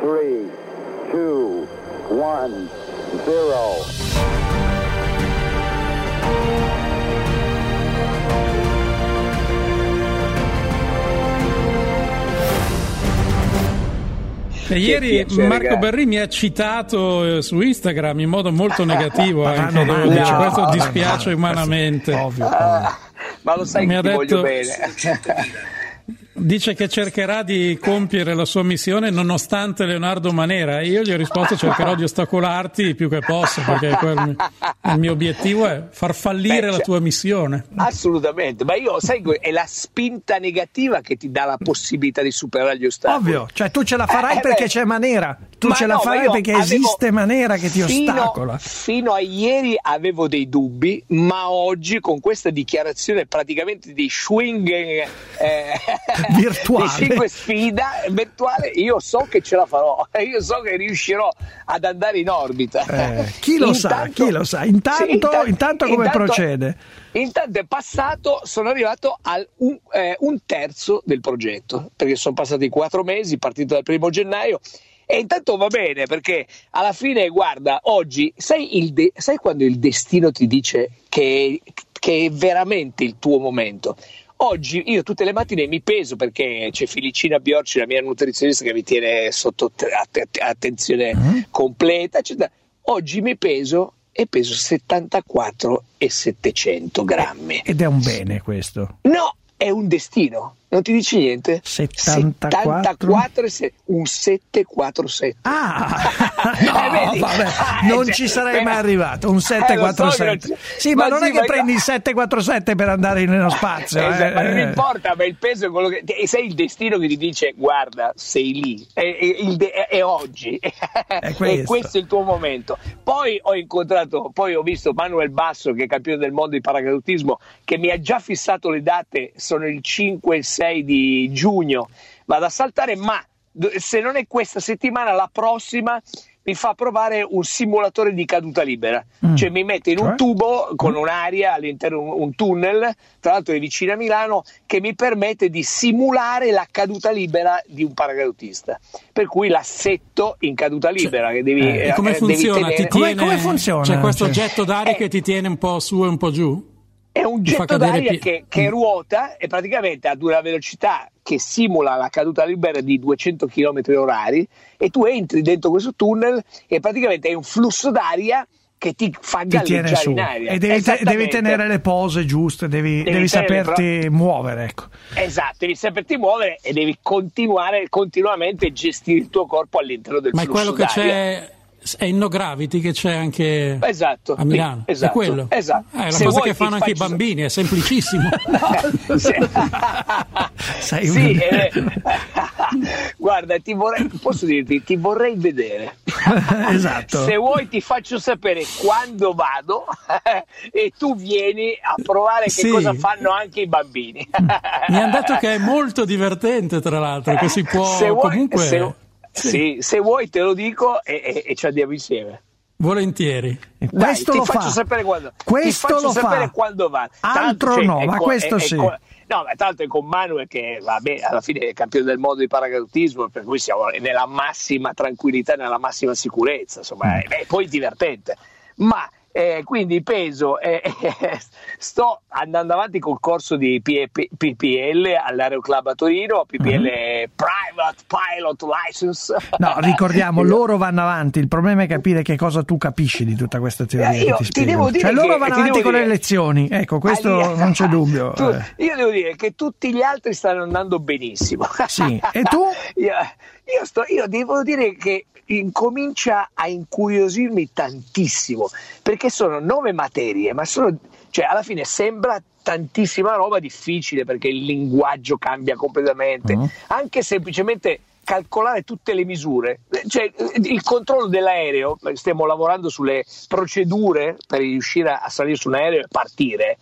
3, 2, 1, 0. E ieri piacere, Marco ragazzi. Berri mi ha citato eh, su Instagram in modo molto negativo. Anche, no, devo ma dire. no, questo no, dispiace no, umanamente. Ovvio. Ah, ma lo sai Mi che ha ti voglio detto- bene. Dice che cercherà di compiere la sua missione nonostante Leonardo Manera. Io gli ho risposto: cercherò di ostacolarti il più che posso, perché quel- il mio obiettivo è far fallire Beh, la cioè- tua missione. Assolutamente, ma io sai è la spinta negativa che ti dà la possibilità di superare gli ostacoli. Ovvio, cioè tu ce la farai Eh, perché beh. c'è Manera, tu Ma ce la no, ma farai perché esiste Manera che ti fino- ostacola. Fino a ieri avevo dei dubbi, ma oggi con questa dichiarazione praticamente di swing eh, Virtuale. cinque sfida virtuale, io so che ce la farò, io so che riuscirò ad andare in orbita. Eh, chi lo sa, chi lo sa. Intanto- Sì, inta- intanto come procede? Intanto è passato, sono arrivato al un, eh, un terzo del progetto, perché sono passati quattro mesi, partito dal primo gennaio. E intanto va bene perché alla fine, guarda, oggi sai, il de- sai quando il destino ti dice che, che è veramente il tuo momento? Oggi io tutte le mattine mi peso perché c'è Felicina Biorci, la mia nutrizionista, che mi tiene sotto att- attenzione Mm. completa. eccetera. Oggi mi peso e peso 74 e 700 grammi. Ed è un bene questo. No, è un destino. Non ti dici niente? 74? 74 e se- un 747. Ah, Eh, no, vedi? vabbè, non cioè, ci sarei per- mai arrivato. Un Eh, so che 747. non ci- Sì, ma, non sì, è che io- prendi il 747 per andare nello spazio. Esatto, eh. ma non importa, ma il peso è quello che. E sei il destino che ti dice: guarda, sei lì, è, è- è- è oggi, e questo. questo è il tuo momento. Poi ho incontrato, poi ho visto Manuel Basso, che è campione del mondo di paracadutismo, che mi ha già fissato le date, sono il 5 e il 6 di giugno. Vado a saltare, ma se non è questa settimana, la prossima. Mi fa provare un simulatore di caduta libera, Mm. cioè mi mette in un Cioè? tubo con un'aria all'interno, un, un tunnel, tra l'altro è vicino a Milano, che mi permette di simulare la caduta libera di un paracadutista. Per cui l'assetto in caduta libera che devi, E come eh, devi funziona? tenere- Ti Come- tiene- come funziona? C'è questo Cioè- getto d'aria Eh. che ti tiene un po' su e un po' giù? È un getto d'aria pi- che, che Mm. ruota e praticamente ad una velocità che simula la caduta libera di 200 km orari e tu entri dentro questo tunnel e praticamente è un flusso d'aria che ti fa Ti galleggiare su in aria. e devi, te- devi tenere le pose giuste, devi, Devi devi saperti muovere. Ecco. Esatto, devi saperti muovere e devi continuare continuamente gestire il tuo corpo all'interno del Ma flusso quello che d'aria. c'è. È in No Gravity che c'è anche Esatto, a Milano. esatto, è quello. esatto. Eh, è la Se cosa che fanno anche i bambini, è semplicissimo. Sei Sì, eh, guarda, ti vorrei, posso dirti, ti vorrei vedere. esatto. Se vuoi ti faccio sapere quando vado e tu vieni a provare che Sì. cosa fanno anche i bambini. Mi hanno detto che è molto divertente, tra l'altro, che si può Se vuoi- comunque. se- Sì, se vuoi te lo dico e, e- e ci andiamo insieme. volentieri. Dai, questo ti lo faccio fa. sapere quando. ti Questo faccio lo sapere fa. quando va. Altro l'altro, no, è ma co- questo è- è sì. co- No, ma l'altro è con Manuel che vabbè, alla fine è campione del mondo di paracadutismo, per cui siamo nella massima tranquillità, nella massima sicurezza, insomma, Mm. è, è poi divertente. Ma eh, quindi peso, eh, eh, sto andando avanti col corso di P- P- PPL all'Aeroclub a Torino, PPL Private Pilot License. Mm-hmm. No, ricordiamo, loro vanno avanti. Il problema è capire che cosa tu capisci di tutta questa teoria. Eh, che io ti ti devo dire cioè, loro vanno ti avanti con le dire- lezioni. Ecco, questo Ah, non c'è dubbio. Tu- eh. io devo dire che tutti gli altri stanno andando benissimo. Sì, e tu? io, io sto- io devo dire che incomincia a incuriosirmi tantissimo perché sono nove materie, ma sono, cioè alla fine sembra tantissima roba difficile perché il linguaggio cambia completamente, Mm. anche semplicemente calcolare tutte le misure, cioè il controllo dell'aereo, stiamo lavorando sulle procedure per riuscire a salire su un aereo e partire.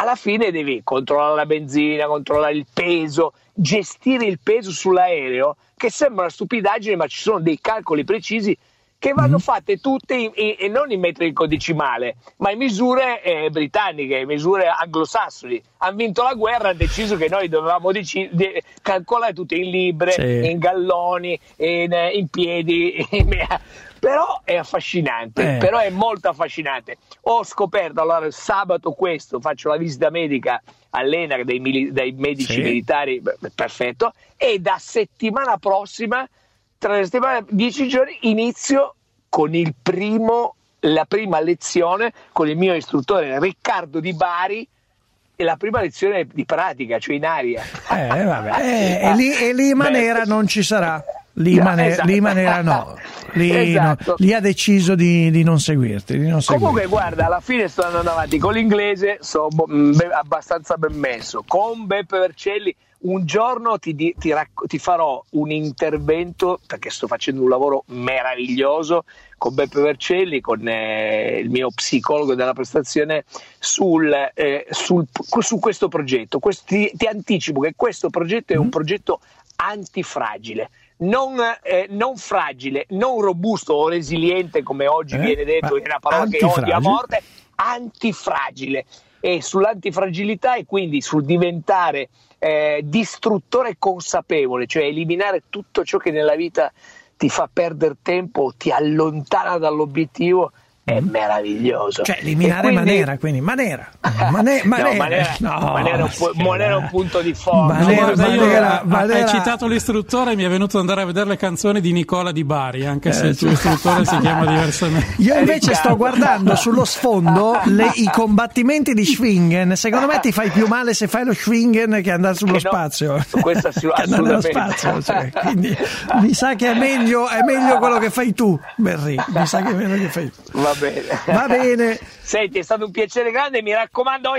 Alla fine devi controllare la benzina, controllare il peso, gestire il peso sull'aereo, che sembra una stupidaggine, ma ci sono dei calcoli precisi che vanno mm. fatte tutte in, in, in, non in metri decimale, ma in misure eh, britanniche, in misure anglosassoni. Hanno vinto la guerra, hanno deciso che noi dovevamo dec- de- calcolare tutto in libre, sì. in galloni, in, in piedi. però è affascinante, eh. però è molto affascinante. Ho scoperto allora sabato questo, faccio la visita medica all'ENAC dei, mili- dei medici sì. militari, perfetto, e da settimana prossima tra le settimane, dieci giorni, inizio con il primo, la prima lezione con il mio istruttore Riccardo Di Bari e la prima lezione di pratica, cioè in aria. Eh, vabbè. Eh, e, lì, e lì Manera non ci sarà. Lì, no, Mane- esatto. lì Manera no. Lì, esatto. no. lì, ha deciso di, di non seguirti. Di non Comunque, guarda, alla fine sto andando avanti con l'inglese, sono mm, abbastanza ben messo. Con Beppe Vercelli un giorno ti, ti, racc- ti, farò un intervento perché sto facendo un lavoro meraviglioso con Beppe Vercelli, con eh, il mio psicologo della prestazione sul, eh, sul, su questo progetto. Questi, ti anticipo che questo progetto è un mm. progetto antifragile. Non, eh, non, fragile, non robusto o resiliente come oggi eh, viene detto, è una parola che odia a morte, antifragile. E sull'antifragilità e quindi sul diventare eh, distruttore consapevole, cioè eliminare tutto ciò che nella vita ti fa perdere tempo, ti allontana dall'obiettivo è mm. meraviglioso. Cioè, eliminare quindi... Manera, quindi Manera. Mane... Manera. No, Manera, no, Manera, un pu- Manera un punto di forza. Manera, Manera, Manera, Hai citato l'istruttore e mi è venuto ad andare a vedere le canzoni di Nicola Di Bari, anche se eh, il tuo istruttore si chiama diversamente. Io invece sto guardando sullo sfondo le, i combattimenti di Schwingen. Secondo me ti fai più male se fai lo Schwingen che andare sullo che no, spazio. Questo assolutamente. spazio. Cioè, quindi mi sa che è meglio, è meglio quello che fai tu, Berry. Mi sa che è meglio che fai tu. Va bene. Va bene. Senti, è stato un piacere grande, mi raccomando.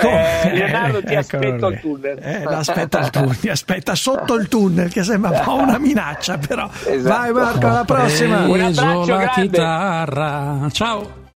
Eh, Leonardo ti aspetto al tunnel eh, aspetta al tunnel aspetta sotto il tunnel che sembra un po' una minaccia però esatto. vai Marco alla prossima un abbraccio la grande. chitarra ciao